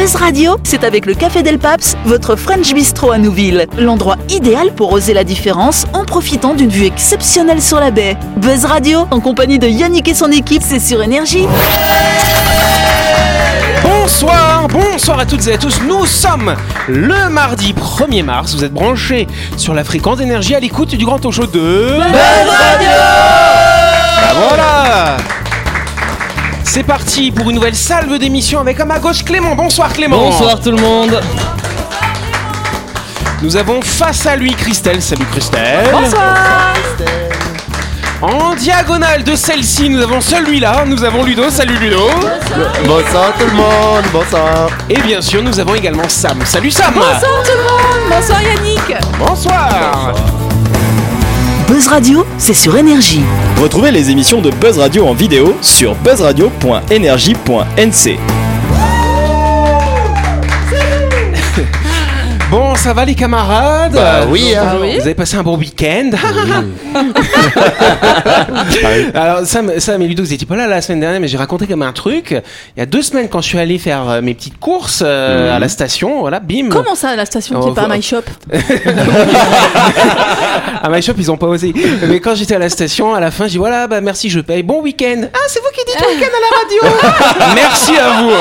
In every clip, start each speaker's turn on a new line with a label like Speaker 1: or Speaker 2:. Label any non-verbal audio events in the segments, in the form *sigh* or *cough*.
Speaker 1: Buzz Radio, c'est avec le Café Del Paps, votre French Bistro à Nouville. L'endroit idéal pour oser la différence en profitant d'une vue exceptionnelle sur la baie. Buzz Radio, en compagnie de Yannick et son équipe, c'est sur Énergie.
Speaker 2: Bonsoir, bonsoir à toutes et à tous. Nous sommes le mardi 1er mars. Vous êtes branchés sur la fréquence d'énergie à l'écoute du grand talk show de Buzz Radio. Bah voilà. C'est parti pour une nouvelle salve d'émission avec à ma gauche Clément. Bonsoir Clément.
Speaker 3: Bonsoir tout le monde.
Speaker 2: Nous avons face à lui Christelle. Salut Christelle.
Speaker 1: Bonsoir
Speaker 2: En diagonale de celle-ci, nous avons celui-là. Nous avons Ludo. Salut Ludo.
Speaker 4: Bonsoir tout le monde, bonsoir.
Speaker 2: Et bien sûr, nous avons également Sam. Salut Sam.
Speaker 1: Bonsoir tout le monde Bonsoir Yannick
Speaker 2: Bonsoir.
Speaker 1: Buzz Radio, c'est sur Énergie.
Speaker 4: Retrouvez les émissions de Buzz Radio en vidéo sur buzzradio.energie.nc.
Speaker 2: Bon, ça va les camarades
Speaker 4: Bah oui, hein.
Speaker 2: Vous avez passé un bon week-end *laughs* Alors Sam, Sam et Ludo, vous étiez pas là la semaine dernière, mais j'ai raconté comme un truc. Il y a deux semaines, quand je suis allé faire euh, mes petites courses euh, à la station, voilà, bim.
Speaker 5: Comment ça, la station
Speaker 2: Oh,
Speaker 5: qui est pas à
Speaker 2: faut-
Speaker 5: My Shop *laughs*
Speaker 2: à My Shop, ils ont pas osé. Mais quand j'étais à la station, à la fin, j'ai dit voilà, bah merci, je paye. Bon week-end. Ah, c'est vous qui dites week-end à la radio. *laughs* merci à vous.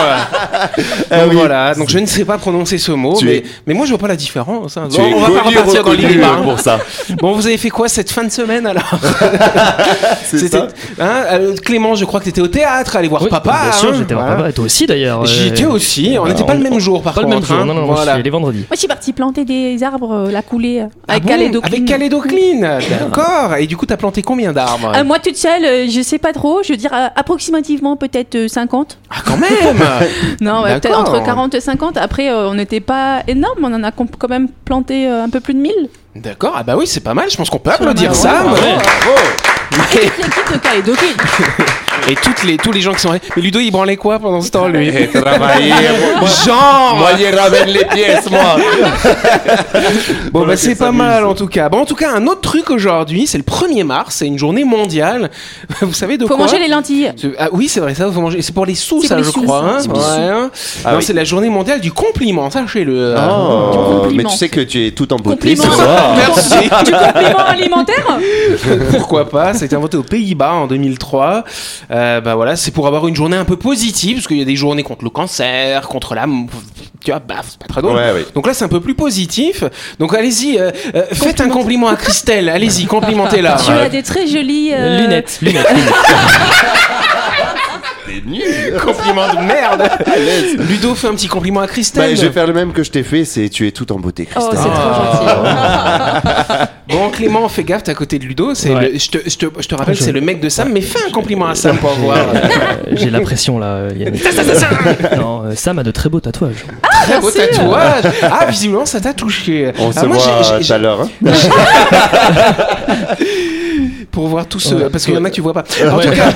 Speaker 2: Donc voilà. Donc je ne sais pas prononcer ce mot,
Speaker 4: Tu
Speaker 2: mais,
Speaker 4: es-
Speaker 2: mais moi je vois pas la Bon, on va pas repartir dans les débats. hein.
Speaker 4: pour ça.
Speaker 2: Bon, vous avez fait quoi cette fin de semaine alors *laughs*
Speaker 4: C'est
Speaker 2: C'était-
Speaker 4: ça.
Speaker 2: hein, euh, Clément, je crois que tu étais au théâtre, aller voir
Speaker 3: Oui,
Speaker 2: papa.
Speaker 3: Bien sûr,
Speaker 2: hein,
Speaker 3: j'étais voir
Speaker 2: voilà.
Speaker 3: papa. Et toi aussi d'ailleurs.
Speaker 2: J'y
Speaker 3: euh,
Speaker 2: étais aussi. On n'était pas le même jour par
Speaker 3: Pas
Speaker 2: contre.
Speaker 3: le même jour.
Speaker 2: hein.
Speaker 3: Non, non, moi je
Speaker 2: Voilà.
Speaker 3: suis allé vendredi.
Speaker 5: Moi, je suis partie planter des arbres, euh, la coulée,
Speaker 2: Ah
Speaker 5: avec Calédo
Speaker 2: Avec. Calédo Clean, d'accord. Et du coup, t'as planté combien d'arbres?
Speaker 5: Moi toute seule, je sais pas trop, je veux dire approximativement peut-être euh, 50.
Speaker 2: Ah, quand même *laughs*
Speaker 5: Non, ouais, peut-être entre 40 et 50. Après, euh, on n'était pas énorme, on en a quand même planté euh, un peu plus de 1000.
Speaker 2: D'accord, ah bah oui, c'est pas mal. Je pense qu'on peut applaudir Mais-
Speaker 5: Toute l'équipe de Calédo Clean.
Speaker 2: Et toutes les, tous les gens qui sont. Mais Ludo, il branlait quoi pendant ce temps, lui
Speaker 4: Travailler. *laughs*
Speaker 2: Genre
Speaker 4: Moi, il ramène les pièces, moi. *laughs*
Speaker 2: Bon, bah c'est pas mal en tout cas. Bon, en tout cas, un autre truc aujourd'hui, c'est le 1er mars, c'est une journée mondiale. *laughs* Vous savez de
Speaker 5: Faut
Speaker 2: quoi
Speaker 5: manger les lentilles.
Speaker 2: Ah oui, c'est vrai, ça, faut manger. C'est pour les sous,
Speaker 5: C'est
Speaker 2: ça, je
Speaker 5: sous,
Speaker 2: crois. hein.
Speaker 5: C'est
Speaker 2: hein.
Speaker 4: Ah
Speaker 2: Non,
Speaker 4: oui.
Speaker 2: c'est la journée mondiale du compliment, sachez-le.
Speaker 4: Oh,
Speaker 5: compliment.
Speaker 4: mais tu sais que tu es tout en beauté ce soir.
Speaker 2: Merci.
Speaker 5: Du compliment alimentaire
Speaker 2: Pourquoi pas Ça a été inventé aux Pays-Bas en 2003. Euh, bah voilà, c'est pour avoir une journée un peu positive, parce qu'il y a des journées contre le cancer, contre la, tu vois, bah c'est pas très drôle.
Speaker 4: Ouais, ouais.
Speaker 2: Donc là, c'est un peu plus positif. Donc allez-y, euh, euh, faites un compliment à Christelle. Allez-y, complimentez-la.
Speaker 5: Tu as des très jolies. euh,
Speaker 3: Lunettes, lunettes, lunettes. *laughs*
Speaker 4: T'es *laughs* nul.
Speaker 2: Compliment de merde. Ludo fait un petit compliment à Christelle.
Speaker 4: Bah, je vais faire le même que je t'ai fait, c'est tu es tout en beauté,
Speaker 5: Oh, c'est
Speaker 4: Christelle.
Speaker 5: trop gentil. *laughs*
Speaker 2: Bon, Clément, fais gaffe, t'es à côté de Ludo. C'est
Speaker 3: Ouais.
Speaker 2: le- je, te, je, te, je te rappelle,
Speaker 3: Je-
Speaker 2: c'est le mec de Sam, mais fais un compliment à Sam pour voir. *laughs*
Speaker 3: J'ai la pression là, euh, Yannick. non, euh, Sam a de très beaux tatouages.
Speaker 2: Très beau tatouage. Ah, visiblement, ça t'a touché.
Speaker 4: On se
Speaker 2: Ah, moi, j'ai-
Speaker 4: voit tout à l'heure. Hein.
Speaker 2: pour voir ceux,
Speaker 3: Ouais.
Speaker 2: parce qu'il y en a que tu vois pas. En tout cas,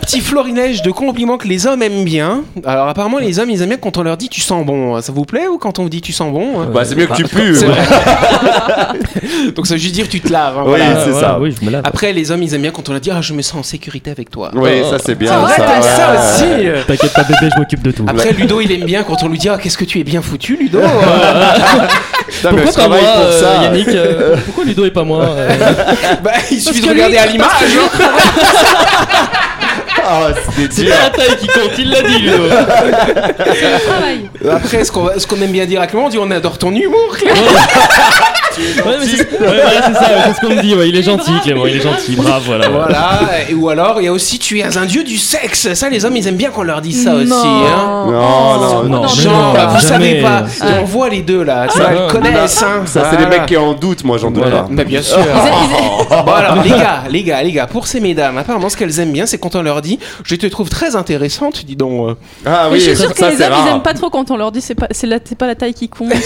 Speaker 2: *laughs* petit florilège de compliments que les hommes aiment bien. Alors apparemment les hommes ils aiment bien quand on leur dit tu sens bon. Ça vous plaît ou quand on vous dit tu sens bon hein?
Speaker 4: Bah, c'est mieux que tu pues. Ouais. *laughs*
Speaker 2: Donc ça veut juste dire tu te laves. hein,
Speaker 4: Oui,
Speaker 2: voilà.
Speaker 4: c'est ça.
Speaker 3: Oui, je me lave.
Speaker 2: Après les hommes ils aiment bien quand on leur dit ah je me sens en sécurité avec toi.
Speaker 4: Oui, ça c'est bien.
Speaker 2: Vrai, t'as
Speaker 4: ouais.
Speaker 2: ça aussi.
Speaker 3: T'inquiète pas bébé, je m'occupe de tout.
Speaker 2: Après Ludo il aime bien quand on lui dit ah qu'est-ce que tu es bien foutu Ludo? *laughs*
Speaker 3: Pourquoi
Speaker 4: je
Speaker 3: pas moi, euh,
Speaker 4: ça?
Speaker 3: Yannick euh, Pourquoi Ludo et pas moi euh,
Speaker 2: bah il suffit de regarder
Speaker 5: lui-
Speaker 2: à l'image. hein.
Speaker 4: Ah, c'était *laughs*
Speaker 3: C'est
Speaker 4: dur.
Speaker 3: la taille qui compte, il l'a dit Ludo. *laughs*
Speaker 5: Travail.
Speaker 2: Après ce qu'on ce qu'on aime bien dire à Clément on dit on adore ton humour. Clément. *laughs*
Speaker 3: Ouais, c'est ouais, voilà, c'est ça, c'est ce qu'on me dit. ouais, il est gentil, Clément, il est gentil. Bravo, voilà.
Speaker 2: Voilà, et- ou alors il y a aussi tu es un dieu du sexe. Ça, les hommes, ils aiment bien qu'on leur dise ça aussi. Hein.
Speaker 4: Non, non,
Speaker 3: non, mais
Speaker 2: Genre,
Speaker 3: non,
Speaker 2: vous savez pas, on voit les deux là, vois,
Speaker 3: Ah,
Speaker 2: elles connaissent. Hein.
Speaker 4: Ça, c'est les mecs qui en doutent, moi j'en doute pas.
Speaker 2: Bah, bien sûr. *laughs* bon alors les gars, les gars, les gars, pour ces mesdames, apparemment ce qu'elles aiment bien, c'est quand on leur dit, je te trouve très intéressante, dis donc.
Speaker 4: Ah
Speaker 5: Mais
Speaker 4: oui,
Speaker 5: je suis sûre que
Speaker 4: ça
Speaker 5: les hommes ils aiment pas trop quand on leur dit c'est pas c'est la, c'est pas la taille qui compte. *laughs*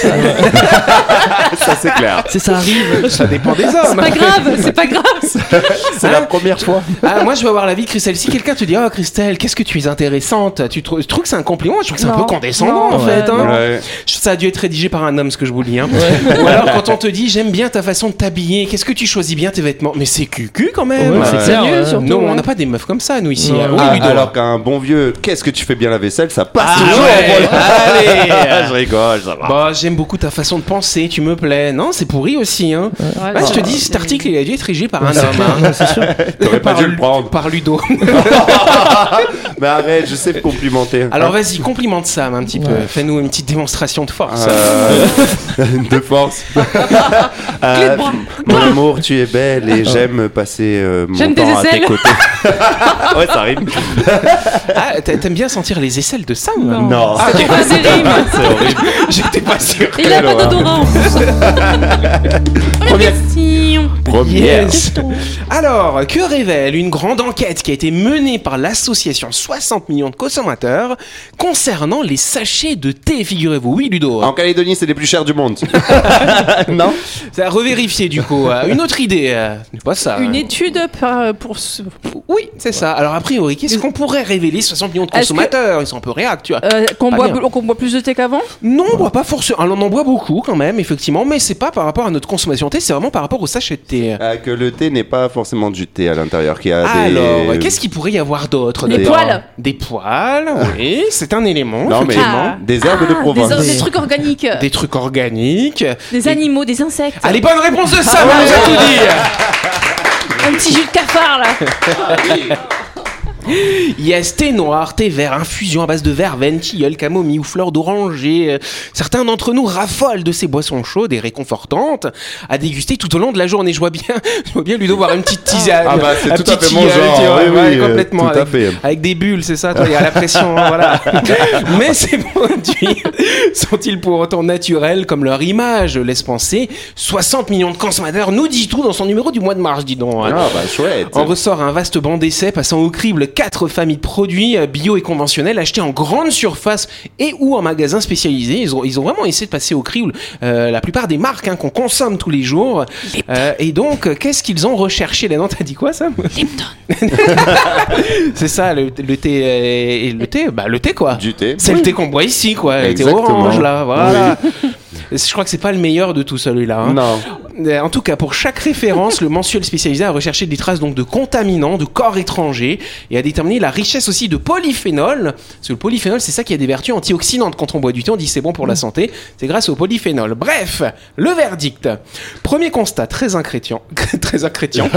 Speaker 4: Ça c'est clair.
Speaker 3: C'est ça arrive.
Speaker 2: Ça dépend des
Speaker 5: C'est
Speaker 2: hommes.
Speaker 5: pas grave, c'est pas grave. *laughs*
Speaker 4: C'est la première fois.
Speaker 2: Ah, moi, je veux avoir l'avis de Christelle. Si quelqu'un te dit, oh Christelle, qu'est-ce que tu es intéressante, tu trouves, que c'est un compliment Je trouve que c'est un peu condescendant
Speaker 5: Non,
Speaker 2: en fait.
Speaker 5: ouais,
Speaker 2: hein.
Speaker 4: Ouais.
Speaker 2: Ça a dû être rédigé par un homme, ce que je vous lis. Hein. Ou alors quand on te dit, j'aime bien ta façon de t'habiller, qu'est-ce que tu choisis bien tes vêtements? Mais c'est cucu quand même.
Speaker 3: Ouais, c'est
Speaker 5: mieux,
Speaker 3: ouais.
Speaker 5: surtout.
Speaker 2: Non, on n'a pas des meufs comme ça, nous ici. Hein. Oui,
Speaker 4: Ah,
Speaker 2: Ludo.
Speaker 4: alors qu'un bon vieux, qu'est-ce que tu fais bien la vaisselle, ça passe
Speaker 2: Ah,
Speaker 4: toujours.
Speaker 2: allez. *laughs*
Speaker 4: je rigole, ça va.
Speaker 2: Bah, j'aime beaucoup ta façon de penser, tu me plais. Non, c'est pourri aussi. Hein.
Speaker 5: Ouais,
Speaker 2: Ouais, je te dis, cet article, il a dû être rédigé par un homme. hein. *laughs*
Speaker 4: T'aurais pas
Speaker 2: Par
Speaker 4: dû le prendre.
Speaker 2: Par Ludo. *laughs*
Speaker 4: Mais arrête, je sais me complimenter.
Speaker 2: Alors vas-y, complimente Sam un petit peu. Fais-nous une petite démonstration de force.
Speaker 4: Euh, *laughs* de force. Euh, mon amour, tu es belle et j'aime passer euh, mon temps à tes côtés. ouais, ça arrive.
Speaker 2: Ah, t'a- t'aimes bien sentir les aisselles de Sam
Speaker 5: Non.
Speaker 4: Non.
Speaker 2: Ah, ok.
Speaker 5: Pas des rimes.
Speaker 4: C'est horrible.
Speaker 2: J'étais pas sûr.
Speaker 5: Il a pas d'odorat en plus. Première question.
Speaker 4: Première.
Speaker 2: Yes. Alors, que révèle une grande enquête qui a été menée par l'association 60 millions de consommateurs concernant les sachets de thé, figurez-vous? Oui, Ludo.
Speaker 4: En Calédonie, c'est les plus chers du monde. *laughs* non
Speaker 2: Ça a revérifié du coup. Euh, Une autre idée. euh, c'est pas ça.
Speaker 5: Une étude par- pour ce-
Speaker 2: Oui, c'est ça. Alors, a priori, qu'est-ce qu'on pourrait révéler 60 millions de
Speaker 5: que-
Speaker 2: consommateurs? Ils sont un peu réac, tu vois.
Speaker 5: euh, boit, qu'on boit plus de thé qu'avant?
Speaker 2: Non, on boit pas forcément. Alors, on en boit beaucoup quand même, effectivement, mais c'est pas par rapport à notre consommation de thé, c'est vraiment par rapport au sachet de thé.
Speaker 4: Ah, Que le thé n'est pas forcément du thé à l'intérieur, a
Speaker 2: Alors,
Speaker 4: des...
Speaker 2: qu'est-ce qu'il pourrait y avoir d'autre dedans
Speaker 5: poils.
Speaker 2: Des poils, oui, *laughs* c'est un élément.
Speaker 4: Non, mais.
Speaker 5: Ah.
Speaker 4: des herbes de
Speaker 5: Ah,
Speaker 4: Provence.
Speaker 5: des, des trucs organiques,
Speaker 2: Des trucs organiques.
Speaker 5: des animaux, des insectes.
Speaker 2: Allez, bonne réponse de ça, on nous a tout dit
Speaker 5: Un petit jus de cafard là. *laughs*
Speaker 2: Yes, thé noir, thé vert, infusion à base de verveine, tilleul, camomille ou fleur d'oranger. Certains d'entre nous raffolent de ces boissons chaudes et réconfortantes à déguster tout au long de la journée. Je vois bien, *laughs* je vois bien Ludo boire une petite tisane.
Speaker 4: Ah bah, c'est tout à fait mon genre,
Speaker 2: tu vois,
Speaker 4: oui,
Speaker 2: ouais,
Speaker 4: oui,
Speaker 2: complètement.
Speaker 4: tout à
Speaker 2: avec,
Speaker 4: fait.
Speaker 2: avec des bulles, c'est ça, toi, il y a la pression, hein, voilà. *laughs* Mais ces produits sont-ils pour autant naturels comme leur image laisse penser 60 millions de consommateurs nous dit tout dans son numéro du mois de mars, dis donc. hein.
Speaker 4: Ah bah chouette.
Speaker 2: En ressort un vaste banc d'essais passant au crible quatre familles de produits euh, bio et conventionnels achetés en grande surface et ou en magasins spécialisés. Ils ont, ils ont vraiment essayé de passer au crible euh, la plupart des marques hein, qu'on consomme tous les jours. Euh, et donc, euh, qu'est-ce qu'ils ont recherché là-dedans? T'as dit quoi, Sam? *laughs* C'est ça, le, le thé. euh, et le thé, bah le thé quoi.
Speaker 4: Du thé.
Speaker 2: C'est le thé qu'on boit ici, quoi. Le thé orange, là, voilà. Je crois que c'est pas le meilleur de tout celui-là. hein.
Speaker 4: Non.
Speaker 2: Euh, En tout cas, pour chaque référence, le mensuel spécialisé a recherché des traces donc de contaminants, de corps étrangers, et a déterminé la richesse aussi de polyphénol. Parce que le polyphénol, c'est ça qui a des vertus antioxydantes. Quand on boit du thé, on dit c'est bon pour la santé. C'est grâce au polyphénol. Bref, le verdict. Premier constat, très incrétiant. *laughs* très incrétiant.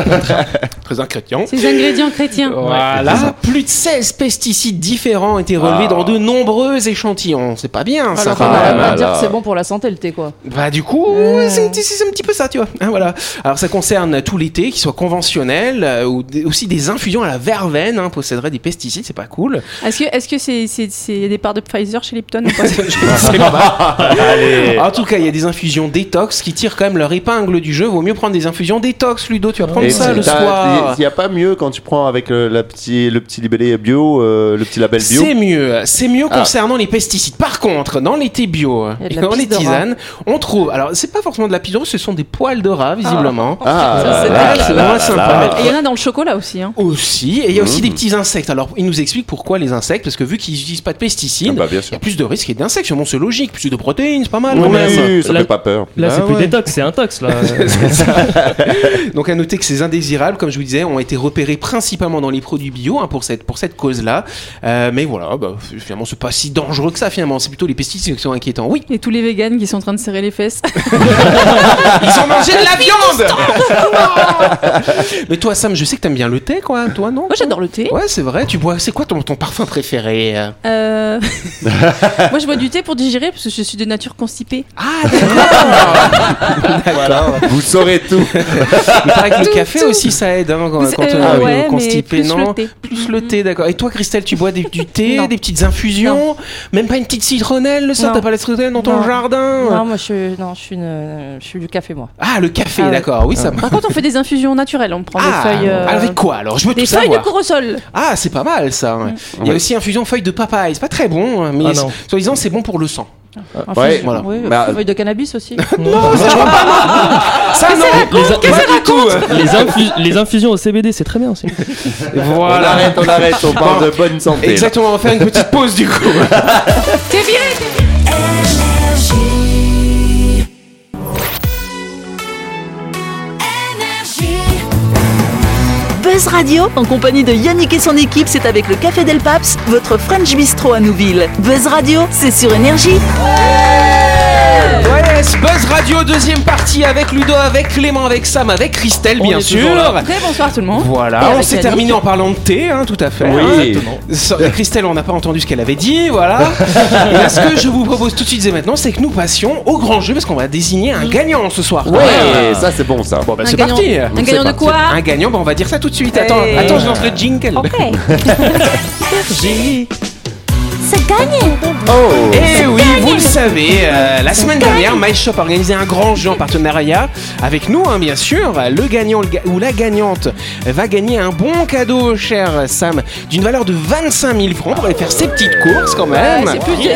Speaker 2: très incrétiant.
Speaker 5: Ces ingrédients chrétiens.
Speaker 2: Voilà, plus de 16 pesticides différents ont été relevés dans de nombreux échantillons. C'est pas bien ça.
Speaker 6: Alors, on va dire que c'est bon pour la santé le thé quoi.
Speaker 2: Bah du coup,
Speaker 6: Euh.
Speaker 2: c'est un, petit- c'est un petit peu ça, tu vois. Hein, voilà. Alors ça concerne tous les thés, qu'ils soient conventionnels euh, ou des- aussi des infusions à la verveine, hein, posséderaient des pesticides, c'est pas cool.
Speaker 5: Est-ce que est-ce que c'est c'est des parts de Pfizer chez Lipton ou pas *laughs*
Speaker 2: Je sais pas.
Speaker 4: Allez.
Speaker 2: En tout cas, il y a des infusions détox qui tirent quand même leur épingle du jeu. Vaut mieux prendre des infusions détox, Ludo. Tu vas prendre
Speaker 4: Et
Speaker 2: ça le soir.
Speaker 4: Il n'y a pas mieux quand tu prends avec le, la petit, le petit libellé bio, euh, le petit label bio.
Speaker 2: C'est mieux, c'est mieux
Speaker 4: Ah.
Speaker 2: concernant les pesticides. Par contre, dans les bio et dans les tisanes, on trouve. Alors, c'est pas forcément de la rat, ce sont des poils de rat, visiblement.
Speaker 4: Ah, là,
Speaker 6: c'est
Speaker 4: là,
Speaker 2: vrai,
Speaker 4: là,
Speaker 2: c'est
Speaker 4: là,
Speaker 2: moins
Speaker 4: là,
Speaker 2: sympa.
Speaker 5: Et il y en a dans le chocolat aussi. Hein.
Speaker 2: Aussi, et il y a aussi
Speaker 4: Mmh.
Speaker 2: des petits insectes. Alors, il nous explique pourquoi les insectes, parce que vu qu'ils n'utilisent pas de pesticides,
Speaker 4: Ah bah,
Speaker 2: il y a plus de risques d'insectes. Bon, c'est logique, plus de protéines, c'est pas mal quand
Speaker 3: mais
Speaker 2: même.
Speaker 4: Oui, ça fait pas peur.
Speaker 3: Là, c'est
Speaker 2: Ah
Speaker 3: plus détox, c'est intox là. *laughs*
Speaker 2: C'est ça. Donc à noter que ces indésirables, comme je vous disais, ont été repérés principalement dans les produits bio hein, pour cette pour cette cause-là. Euh, mais voilà, bah, finalement c'est pas si dangereux que ça. Finalement, c'est plutôt les pesticides qui sont inquiétants. Oui,
Speaker 5: Et tous les véganes qui sont en train de serrer les fesses. *laughs*
Speaker 2: ils mangé de la viande. mais toi, Sam, je sais que t'aimes bien le thé, quoi. Toi, non
Speaker 5: Moi j'adore le thé.
Speaker 2: Ouais, c'est vrai. Tu bois. C'est quoi ton, ton parfum préféré euh
Speaker 5: Euh, *laughs* Moi je bois du thé pour digérer parce que je suis de nature constipée.
Speaker 2: Ah, d'accord. *laughs* d'accord.
Speaker 4: Vous saurez tout. *laughs*
Speaker 2: Il paraît que le café
Speaker 5: tout.
Speaker 2: aussi ça aide hein, quand, quand
Speaker 5: euh,
Speaker 2: on est
Speaker 5: ouais,
Speaker 2: constipé,
Speaker 5: plus
Speaker 2: non
Speaker 5: le thé.
Speaker 2: Plus le thé, d'accord. Et toi, Christelle, tu bois des- du *laughs* thé,
Speaker 6: Non.
Speaker 2: des petites infusions, même pas une petite citronnelle le soir
Speaker 6: Non.
Speaker 2: T'as pas la citronnelle dans ton
Speaker 6: Non.
Speaker 2: jardin?
Speaker 6: Non, moi je suis, non, je suis, une- je suis du café moi.
Speaker 2: Ah, le café,
Speaker 6: Ah
Speaker 2: d'accord. Oui, ça.
Speaker 5: Par contre on fait des infusions naturelles. On prend
Speaker 2: Ah,
Speaker 5: des feuilles. euh,
Speaker 2: avec quoi alors? Je veux
Speaker 5: Des feuilles de corosol.
Speaker 2: Ah, c'est pas mal ça. ouais. Il y a aussi infusion feuille de papaye. C'est pas très bon, hein, mais
Speaker 3: Ah
Speaker 2: soi-disant c'est bon pour le sang.
Speaker 6: Un
Speaker 4: Ouais,
Speaker 2: voilà.
Speaker 6: Oui,
Speaker 4: Bah,
Speaker 6: feuille de cannabis aussi. *laughs* *laughs*
Speaker 2: Ça non
Speaker 3: Les, a-
Speaker 2: Pas du tout
Speaker 3: les infu- les infusions au CBD, c'est très bien aussi. *laughs*
Speaker 4: On
Speaker 2: Voilà
Speaker 4: arrête, on arrête, on parle
Speaker 2: Bon.
Speaker 4: de bonne santé.
Speaker 2: Exactement, on va faire une petite pause du coup.
Speaker 1: Buzz Radio, en compagnie de Yannick et son équipe, c'est avec le Café Del Paps, votre French Bistro à Nouville. Buzz Radio, c'est sur Énergie.
Speaker 2: Yes, Buzz Radio, deuxième partie avec Ludo, avec Clément, avec Sam, avec Christelle, bien sûr.
Speaker 5: Très bonsoir tout le monde.
Speaker 2: Voilà,
Speaker 6: Et
Speaker 2: on s'est terminé en parlant de thé, hein, tout à fait.
Speaker 4: Oui.
Speaker 2: hein.
Speaker 3: Exactement.
Speaker 2: So- euh, Christelle, on n'a pas entendu ce qu'elle avait dit, voilà. *laughs* Et ce que je vous propose tout de suite et maintenant, c'est que nous passions au grand jeu parce qu'on va désigner un gagnant ce soir.
Speaker 4: Ouais, ça c'est bon ça.
Speaker 2: Bon, bah c'est parti.
Speaker 5: un gagnant de quoi
Speaker 2: Un gagnant, bah, on va dire ça tout de suite. Attends,
Speaker 5: Hey.
Speaker 2: attends, je lance le jingle.
Speaker 5: Ok. *laughs*
Speaker 4: Oh
Speaker 2: Et oui, vous le savez, euh, la semaine dernière, MyShop a organisé un grand jeu en partenariat avec nous, hein, bien sûr. Le gagnant le ga- ou la gagnante va gagner un bon cadeau, cher Sam, d'une valeur de 25 000 francs pour aller faire ses petites courses quand même.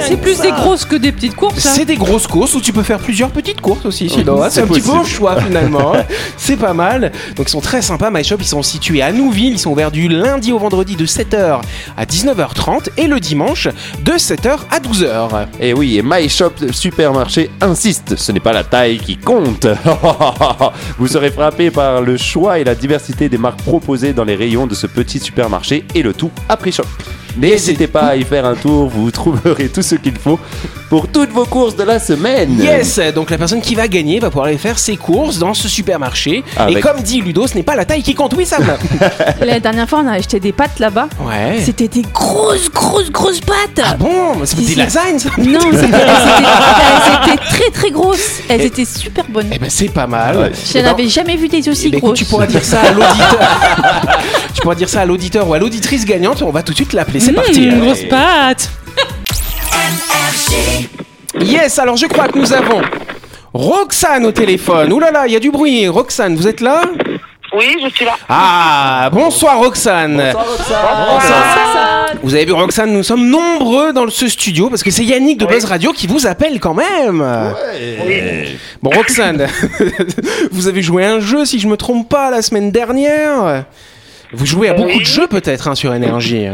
Speaker 5: C'est plus, des grosses que des petites courses. hein.
Speaker 2: C'est des grosses courses où tu peux faire plusieurs petites courses aussi. c'est un petit peu au choix finalement. *laughs* c'est pas mal. Donc ils sont très sympas. MyShop, ils sont situés à Nouville. Ils sont ouverts du lundi au vendredi de 7h à 19h30 et le dimanche de 7h à 12h.
Speaker 4: Et oui, et My Shop Supermarché insiste, ce n'est pas la taille qui compte. *laughs* Vous serez frappé par le choix et la diversité des marques proposées dans les rayons de ce petit supermarché et le tout à prix shop. N'hésitez pas à y faire un tour, vous trouverez tout ce qu'il faut pour toutes vos courses de la semaine.
Speaker 2: Yes, donc la personne qui va gagner va pouvoir aller faire ses courses dans ce supermarché. Et comme dit Ludo, ce n'est pas la taille qui compte. Oui, Sam *laughs*
Speaker 5: La dernière fois, on a acheté des pâtes là-bas.
Speaker 2: Ouais.
Speaker 5: C'était des grosses, grosses, grosses pâtes.
Speaker 2: Ah bon C'est
Speaker 5: Si,
Speaker 2: des lasagnes, ça
Speaker 5: Non, c'était- *laughs* très très grosses. Elles
Speaker 2: Et-
Speaker 5: étaient super bonnes.
Speaker 2: Eh ben c'est pas mal.
Speaker 4: Ouais.
Speaker 5: Je
Speaker 2: Eh ben,
Speaker 5: n'avais jamais vu des
Speaker 2: eh
Speaker 5: aussi
Speaker 2: ben, écoute,
Speaker 5: grosses.
Speaker 2: tu pourras dire ça à l'auditeur. *laughs* tu pourras dire ça à l'auditeur ou à l'auditrice gagnante. On va tout de suite l'appeler. C'est parti.
Speaker 5: Mmh, grosse pâte.
Speaker 2: Yes, alors je crois que nous avons Roxane au téléphone. Ouh là là, il y a du bruit. Roxane, vous êtes là
Speaker 7: Oui, je suis là.
Speaker 2: Ah, bonsoir Roxane. Vous avez vu Roxane, nous sommes nombreux dans ce studio parce que c'est Yannick de Buzz Radio qui vous appelle quand même. Bon Roxane, *laughs* vous avez joué à un jeu si je me trompe pas la semaine dernière. Vous jouez à beaucoup
Speaker 7: Oui.
Speaker 2: de jeux peut-être hein, sur Énergie.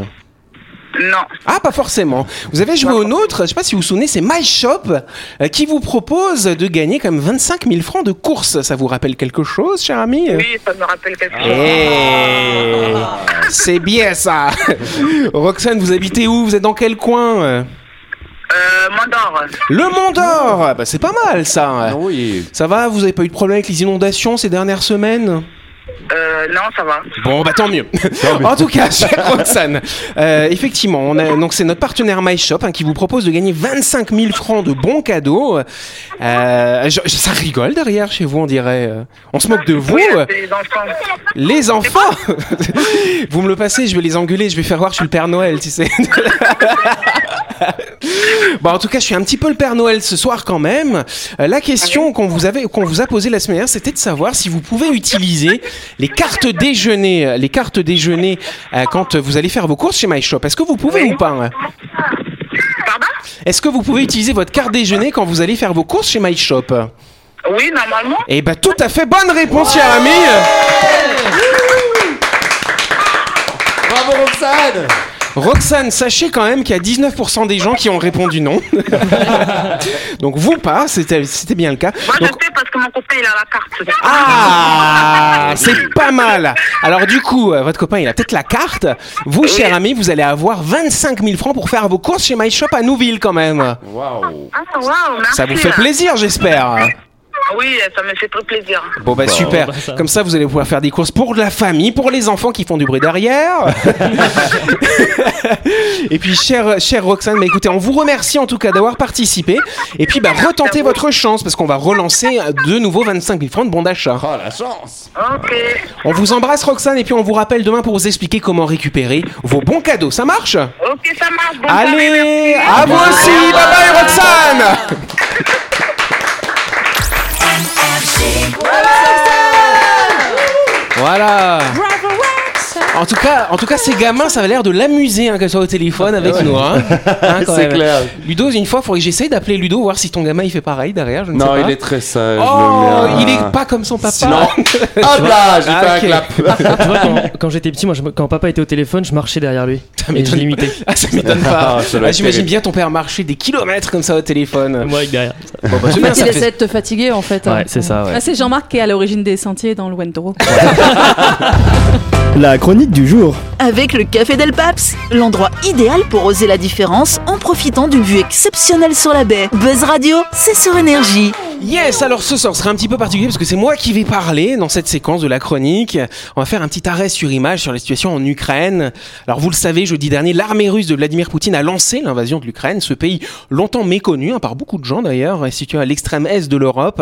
Speaker 7: Non.
Speaker 2: Ah, pas forcément. Vous avez joué au nôtre, je sais pas si vous vous souvenez, c'est My Shop euh, qui vous propose de gagner comme 25 000 francs de course. Ça vous rappelle quelque chose, cher ami?
Speaker 7: Oui, ça me rappelle quelque chose.
Speaker 2: Eh, C'est bien ça. *laughs* Roxane, vous habitez où? Vous êtes dans quel coin?
Speaker 7: Euh, Mandor.
Speaker 2: Le Mont d'Or. Bah, c'est pas mal ça.
Speaker 4: Ah Oui.
Speaker 2: Ça va Vous avez pas eu de problème avec les inondations ces dernières semaines?
Speaker 7: Euh, non, ça va.
Speaker 2: Bon, bah *laughs* tant mieux. en tout cas, chère Roxane, euh, effectivement, on a, donc c'est notre partenaire MyShop hein, qui vous propose de gagner 25 000 francs de bons cadeaux. Euh, je- je- ça rigole derrière chez vous, on dirait. On se moque de vous.
Speaker 7: Oui, c'est les enfants.
Speaker 2: Les enfants *laughs* Vous me le passez, je vais les engueuler, je vais faire voir que je suis le Père Noël, tu sais. *laughs* bon, en tout cas, je suis un petit peu le Père Noël ce soir quand même. Euh, la question qu'on vous avait, qu'on vous a posée la semaine dernière, c'était de savoir si vous pouvez utiliser les cartes déjeuner, euh, les cartes déjeuner euh, quand vous allez faire vos courses chez MyShop. Est-ce que vous pouvez ou pas hein?
Speaker 7: Pardon?
Speaker 2: Est-ce que vous pouvez utiliser votre carte déjeuner quand vous allez faire vos courses chez MyShop?
Speaker 7: Oui, normalement.
Speaker 2: Eh ben, tout à fait bonne réponse, cher ami.
Speaker 4: Bravo Roxane
Speaker 2: Roxane, sachez quand même qu'il y a 19% des gens qui ont répondu non. *laughs* Donc vous pas, c'était bien le cas.
Speaker 7: Moi,
Speaker 2: Donc-
Speaker 7: je sais parce que mon copain, il a la carte.
Speaker 2: ah, c'est pas mal. Alors du coup, euh, votre copain, il a peut-être la carte. Vous, cher ami, vous allez avoir 25 000 francs pour faire vos courses chez MyShop à Nouville quand même.
Speaker 4: Waouh
Speaker 7: Ah, merci.
Speaker 2: Ça vous fait plaisir, j'espère.
Speaker 7: Oui, ça me fait très plaisir.
Speaker 2: Bon bah super.
Speaker 3: bah, ça.
Speaker 2: Comme ça, vous allez pouvoir faire des courses pour la famille, pour les enfants qui font du bruit derrière. *laughs* Et puis, chère, chère Roxane, bah, écoutez, on vous remercie en tout cas d'avoir participé. Et puis, bah, retentez votre chance parce qu'on va relancer de nouveau 25 000 francs de bon d'achat.
Speaker 4: Oh la chance
Speaker 7: Ok.
Speaker 2: On vous embrasse, Roxane, et puis on vous rappelle demain pour vous expliquer comment récupérer vos bons cadeaux. Ça marche?
Speaker 7: Ok, ça marche.
Speaker 2: Allez, à vous aussi. Bye bye, Roxane. *laughs* Voilà. En tout cas, en tout cas, ces gamins, ça a l'air de l'amuser hein, qu'elle soit au téléphone avec nous. Hein. Hein, *laughs*
Speaker 4: C'est
Speaker 2: même.
Speaker 4: clair.
Speaker 2: Ludo, une fois, il faudrait que j'essaye d'appeler Ludo, voir si ton gamin il fait pareil derrière. Je ne sais
Speaker 4: Non,
Speaker 2: pas.
Speaker 4: il est très sage.
Speaker 2: Oh, il est pas comme son papa.
Speaker 4: Sinon, *laughs* hop là, j'ai
Speaker 2: Ah,
Speaker 4: fait
Speaker 2: ok.
Speaker 4: un clap. *laughs*
Speaker 3: Tu vois, quand, quand j'étais petit, moi, je- quand papa était au téléphone, je marchais derrière lui. Et je l'imitais.
Speaker 2: Ah, ça m'étonne pas.
Speaker 4: Ah, ça
Speaker 2: Ah, J'imagine bien ton père marcher des kilomètres comme ça au téléphone.
Speaker 3: Moi, avec derrière.
Speaker 2: Bon, bah,
Speaker 6: En fait,
Speaker 2: ça
Speaker 6: il essaie de te fatiguer en fait. hein.
Speaker 3: Ouais, c'est ça, ouais.
Speaker 5: Ah, c'est Jean-Marc qui est à l'origine des sentiers dans le Wendro.
Speaker 8: La chronique du jour.
Speaker 1: Avec le Café Del Paps, l'endroit idéal pour oser la différence en profitant d'une vue exceptionnelle sur la baie. Buzz Radio, c'est sur énergie.
Speaker 2: Yes, alors ce soir sera un petit peu particulier parce que c'est moi qui vais parler dans cette séquence de la chronique. On va faire un petit arrêt sur image sur la situation en Ukraine. Alors vous le savez, jeudi dernier, l'armée russe de Vladimir Poutine a lancé l'invasion de l'Ukraine, ce pays longtemps méconnu hein, par beaucoup de gens d'ailleurs, situé à l'extrême est de l'Europe.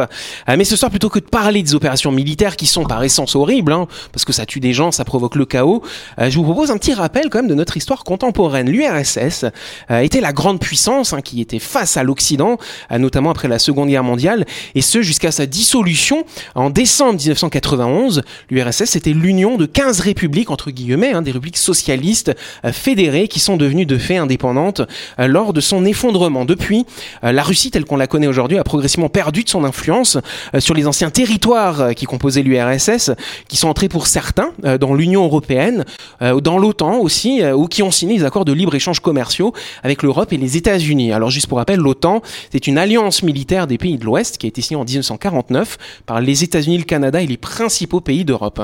Speaker 2: Euh, mais ce soir, plutôt que de parler des opérations militaires qui sont par essence horribles, hein, parce que ça tue des gens, ça provoque le chaos, euh, je vous propose un petit rappel quand même de notre histoire contemporaine. L'URSS euh, était la grande puissance hein, qui était face à l'Occident, notamment après la Seconde Guerre mondiale, et ce jusqu'à sa dissolution en décembre 1991. L'URSS c'était l'union de 15 républiques entre guillemets, hein, des républiques socialistes euh, fédérées qui sont devenues de fait indépendantes euh, lors de son effondrement. Depuis, euh, la Russie telle qu'on la connaît aujourd'hui a progressivement perdu de son influence sur les anciens territoires qui composaient l'URSS, qui sont entrés pour certains dans l'Union européenne, dans l'OTAN aussi, ou qui ont signé des accords de libre-échange commerciaux avec l'Europe et les États-Unis. Alors juste pour rappel, l'OTAN, c'est une alliance militaire des pays de l'Ouest qui a été signée en 1949 par les États-Unis, le Canada et les principaux pays d'Europe.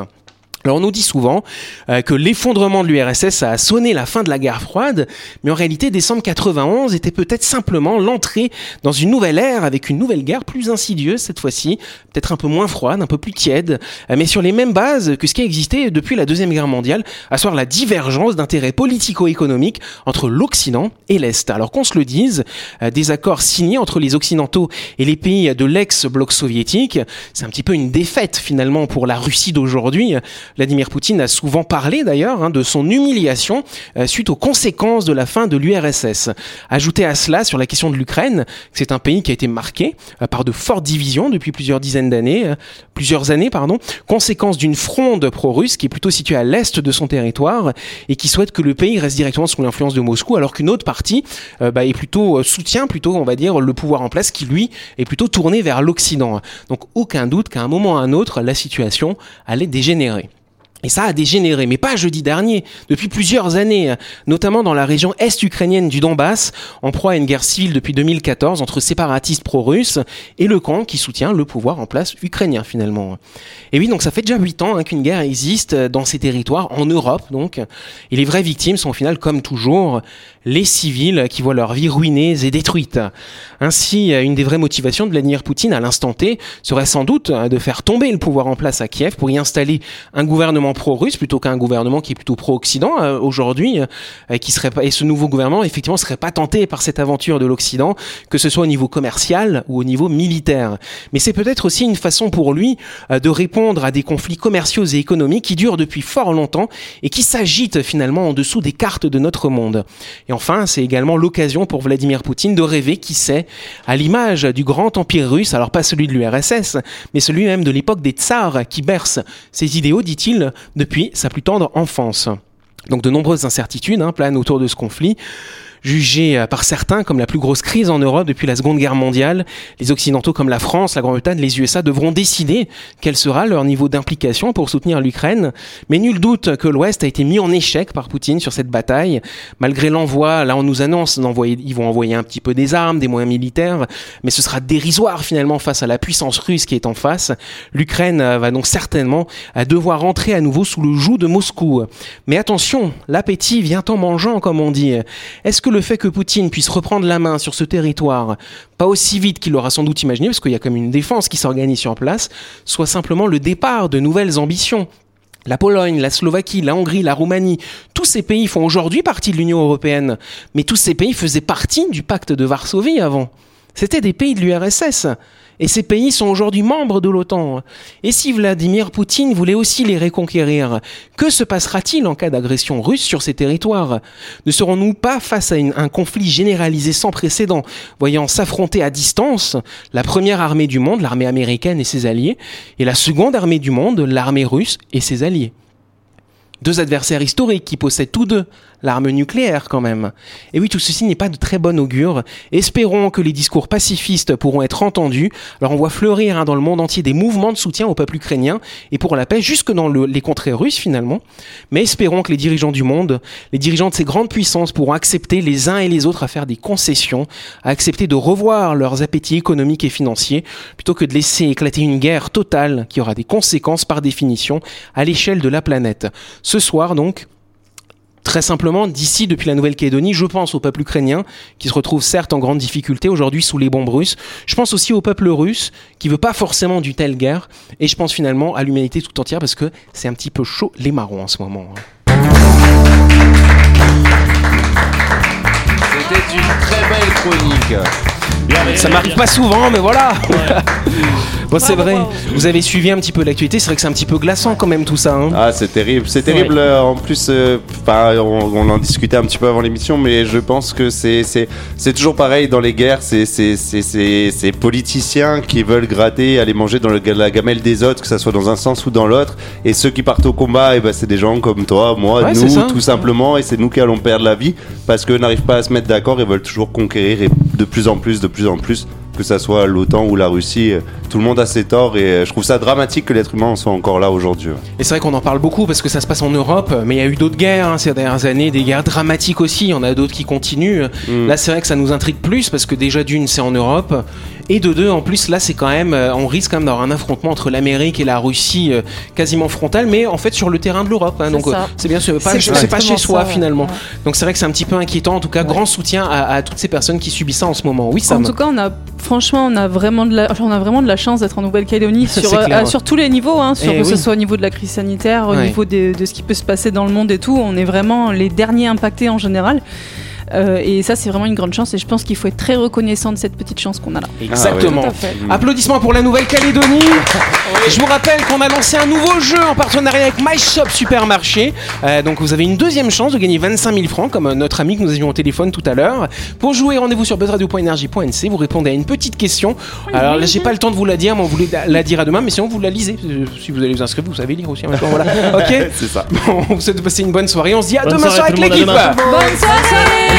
Speaker 2: Alors on nous dit souvent euh, que l'effondrement de l'URSS a sonné la fin de la guerre froide, mais en réalité décembre 91 était peut-être simplement l'entrée dans une nouvelle ère avec une nouvelle guerre plus insidieuse cette fois-ci, peut-être un peu moins froide, un peu plus tiède, euh, mais sur les mêmes bases que ce qui a existé depuis la Deuxième Guerre mondiale, à savoir la divergence d'intérêts politico-économiques entre l'Occident et l'Est. Alors qu'on se le dise, euh, des accords signés entre les Occidentaux et les pays de l'ex-bloc soviétique, c'est un petit peu une défaite finalement pour la Russie d'aujourd'hui. Vladimir Poutine a souvent parlé d'ailleurs hein, de son humiliation euh, suite aux conséquences de la fin de l'URSS. Ajoutez à cela sur la question de l'Ukraine, c'est un pays qui a été marqué euh, par de fortes divisions depuis plusieurs dizaines d'années, euh, plusieurs années pardon, conséquence d'une fronde pro-russe qui est plutôt située à l'est de son territoire et qui souhaite que le pays reste directement sous l'influence de Moscou, alors qu'une autre partie euh, bah, est plutôt euh, soutient plutôt on va dire le pouvoir en place qui lui est plutôt tourné vers l'Occident. Donc aucun doute qu'à un moment ou à un autre la situation allait dégénérer. Et ça a dégénéré, mais pas jeudi dernier, depuis plusieurs années, notamment dans la région est-ukrainienne du Donbass, en proie à une guerre civile depuis 2014 entre séparatistes pro-russes et le camp qui soutient le pouvoir en place ukrainien finalement. Et oui, donc ça fait déjà huit ans hein, qu'une guerre existe dans ces territoires, en Europe donc, et les vraies victimes sont au final, comme toujours, les civils qui voient leur vie ruinée et détruite. Ainsi, une des vraies motivations de Vladimir Poutine à l'instant T serait sans doute hein, de faire tomber le pouvoir en place à Kiev pour y installer un gouvernement pro-russe plutôt qu'un gouvernement qui est plutôt pro-occident euh, aujourd'hui, euh, qui serait pas et ce nouveau gouvernement effectivement serait pas tenté par cette aventure de l'Occident, que ce soit au niveau commercial ou au niveau militaire. Mais c'est peut-être aussi une façon pour lui euh, de répondre à des conflits commerciaux et économiques qui durent depuis fort longtemps et qui s'agitent finalement en dessous des cartes de notre monde. Et enfin, c'est également l'occasion pour Vladimir Poutine de rêver, qui sait, à l'image du grand empire russe, alors pas celui de l'URSS, mais celui même de l'époque des tsars qui berce ses idéaux, dit-il, depuis sa plus tendre enfance. Donc de nombreuses incertitudes hein, planent autour de ce conflit jugé euh, par certains comme la plus grosse crise en Europe depuis la Seconde Guerre mondiale. Les Occidentaux comme la France, la Grande-Bretagne, les USA devront décider quel sera leur niveau d'implication pour soutenir l'Ukraine. Mais nul doute que l'Ouest a été mis en échec par Poutine sur cette bataille. Malgré l'envoi, là on nous annonce ils vont envoyer un petit peu des armes, des moyens militaires, mais ce sera dérisoire finalement face à la puissance russe qui est en face. L'Ukraine euh, va donc certainement euh, devoir rentrer à nouveau sous le joug de Moscou. Mais attention, l'appétit vient en mangeant comme on dit. Est-ce que le fait que Poutine puisse reprendre la main sur ce territoire, pas aussi vite qu'il l'aura sans doute imaginé, parce qu'il y a comme une défense qui s'organise sur place, soit simplement le départ de nouvelles ambitions la Pologne, la Slovaquie, la Hongrie, la Roumanie, tous ces pays font aujourd'hui partie de l'Union européenne, mais tous ces pays faisaient partie du pacte de Varsovie avant. C'était des pays de l'URSS. Et ces pays sont aujourd'hui membres de l'OTAN. Et si Vladimir Poutine voulait aussi les reconquérir, que se passera-t-il en cas d'agression russe sur ces territoires? Ne serons-nous pas face à un conflit généralisé sans précédent, voyant s'affronter à distance la première armée du monde, l'armée américaine et ses alliés, et la seconde armée du monde, l'armée russe et ses alliés? Deux adversaires historiques qui possèdent tous deux l'arme nucléaire quand même. Et oui, tout ceci n'est pas de très bon augure. Espérons que les discours pacifistes pourront être entendus. Alors on voit fleurir hein, dans le monde entier des mouvements de soutien au peuple ukrainien et pour la paix jusque dans le- les contrées russes finalement. Mais espérons que les dirigeants du monde, les dirigeants de ces grandes puissances pourront accepter les uns et les autres à faire des concessions, à accepter de revoir leurs appétits économiques et financiers plutôt que de laisser éclater une guerre totale qui aura des conséquences par définition à l'échelle de la planète. Ce soir donc, Très simplement, d'ici, depuis la Nouvelle-Calédonie, je pense au peuple ukrainien, qui se retrouve certes en grande difficulté aujourd'hui sous les bombes russes. Je pense aussi au peuple russe, qui veut pas forcément du telle guerre. Et je pense finalement à l'humanité tout entière, parce que c'est un petit peu chaud les marrons en ce moment. hein.
Speaker 4: C'était une très belle chronique.
Speaker 2: Ça m'arrive pas souvent, mais voilà. *laughs* bon, c'est vrai. Vous avez suivi un petit peu l'actualité. C'est vrai que c'est un petit peu glaçant quand même tout ça. hein.
Speaker 4: Ah, c'est terrible. C'est terrible. euh, en plus, euh, enfin, on, on en discutait un petit peu avant l'émission, mais je pense que c'est c'est c'est toujours pareil dans les guerres. C'est c'est c'est c'est ces politiciens qui veulent gratter, aller manger dans le, la gamelle des autres, que ça soit dans un sens ou dans l'autre. Et ceux qui partent au combat, et ben c'est des gens comme toi, moi,
Speaker 2: Ouais, c'est ça.
Speaker 4: nous, tout simplement. Et c'est nous qui allons perdre la vie parce qu'eux n'arrivent pas à se mettre d'accord et veulent toujours conquérir et de plus en plus, de plus en plus. Que ça soit l'OTAN ou la Russie, euh, tout le monde a ses torts et euh, je trouve ça dramatique que l'être humain en soit encore là aujourd'hui.
Speaker 2: Et c'est vrai qu'on en parle beaucoup parce que ça se passe en Europe, mais il y a eu d'autres guerres hein, ces dernières années, des guerres dramatiques aussi. Il y en a d'autres qui continuent.
Speaker 4: Mm.
Speaker 2: Là, c'est vrai que ça nous intrigue plus parce que déjà d'une, c'est en Europe. Et de deux, en plus, là, c'est quand même, euh, on risque quand même d'avoir un affrontement entre l'Amérique et la Russie quasiment frontal, mais en fait sur le terrain de l'Europe. hein. Donc c'est bien, c'est pas, pas chez soi
Speaker 6: ça, ouais.
Speaker 2: finalement.
Speaker 6: Ouais.
Speaker 2: Donc c'est vrai que c'est un petit peu inquiétant. En tout cas, grand soutien à, à toutes ces personnes qui subissent ça en ce moment. Oui,
Speaker 5: En
Speaker 2: Sam.
Speaker 5: tout cas, on a franchement, on a vraiment de la, on a vraiment de la chance d'être en Nouvelle-Calédonie sur,
Speaker 2: clair.
Speaker 5: euh, sur tous les niveaux, hein, sur,
Speaker 2: Eh
Speaker 5: que ce soit au niveau de la crise sanitaire, au
Speaker 2: Ouais.
Speaker 5: niveau de, de ce qui peut se passer dans le monde et tout. On est vraiment les derniers impactés en général. Euh, et ça, c'est vraiment une grande chance. Et je pense qu'il faut être très reconnaissant de cette petite chance qu'on a là.
Speaker 2: Exactement.
Speaker 6: Tout à fait.
Speaker 2: Applaudissements pour la Nouvelle-Calédonie. Je vous rappelle qu'on a lancé un nouveau jeu en partenariat avec My Shop Supermarché. Euh, donc vous avez une deuxième chance de gagner 25 000 francs, comme euh, notre ami que nous avions au téléphone tout à l'heure. Pour jouer, rendez-vous sur buzzradio.energie.nc. Vous répondez à une petite question. Alors là, j'ai pas le temps de vous la dire, mais on voulait la- dire à demain. Mais sinon, vous la lisez. Si vous allez vous inscrire, vous savez lire aussi. maintenant, voilà. *laughs* Ok.
Speaker 4: C'est ça.
Speaker 2: Bon, on vous souhaite de passer une bonne soirée. On se dit à
Speaker 3: Bonne
Speaker 2: demain
Speaker 3: soirée
Speaker 2: soir avec l'équipe.
Speaker 3: Bonne soirée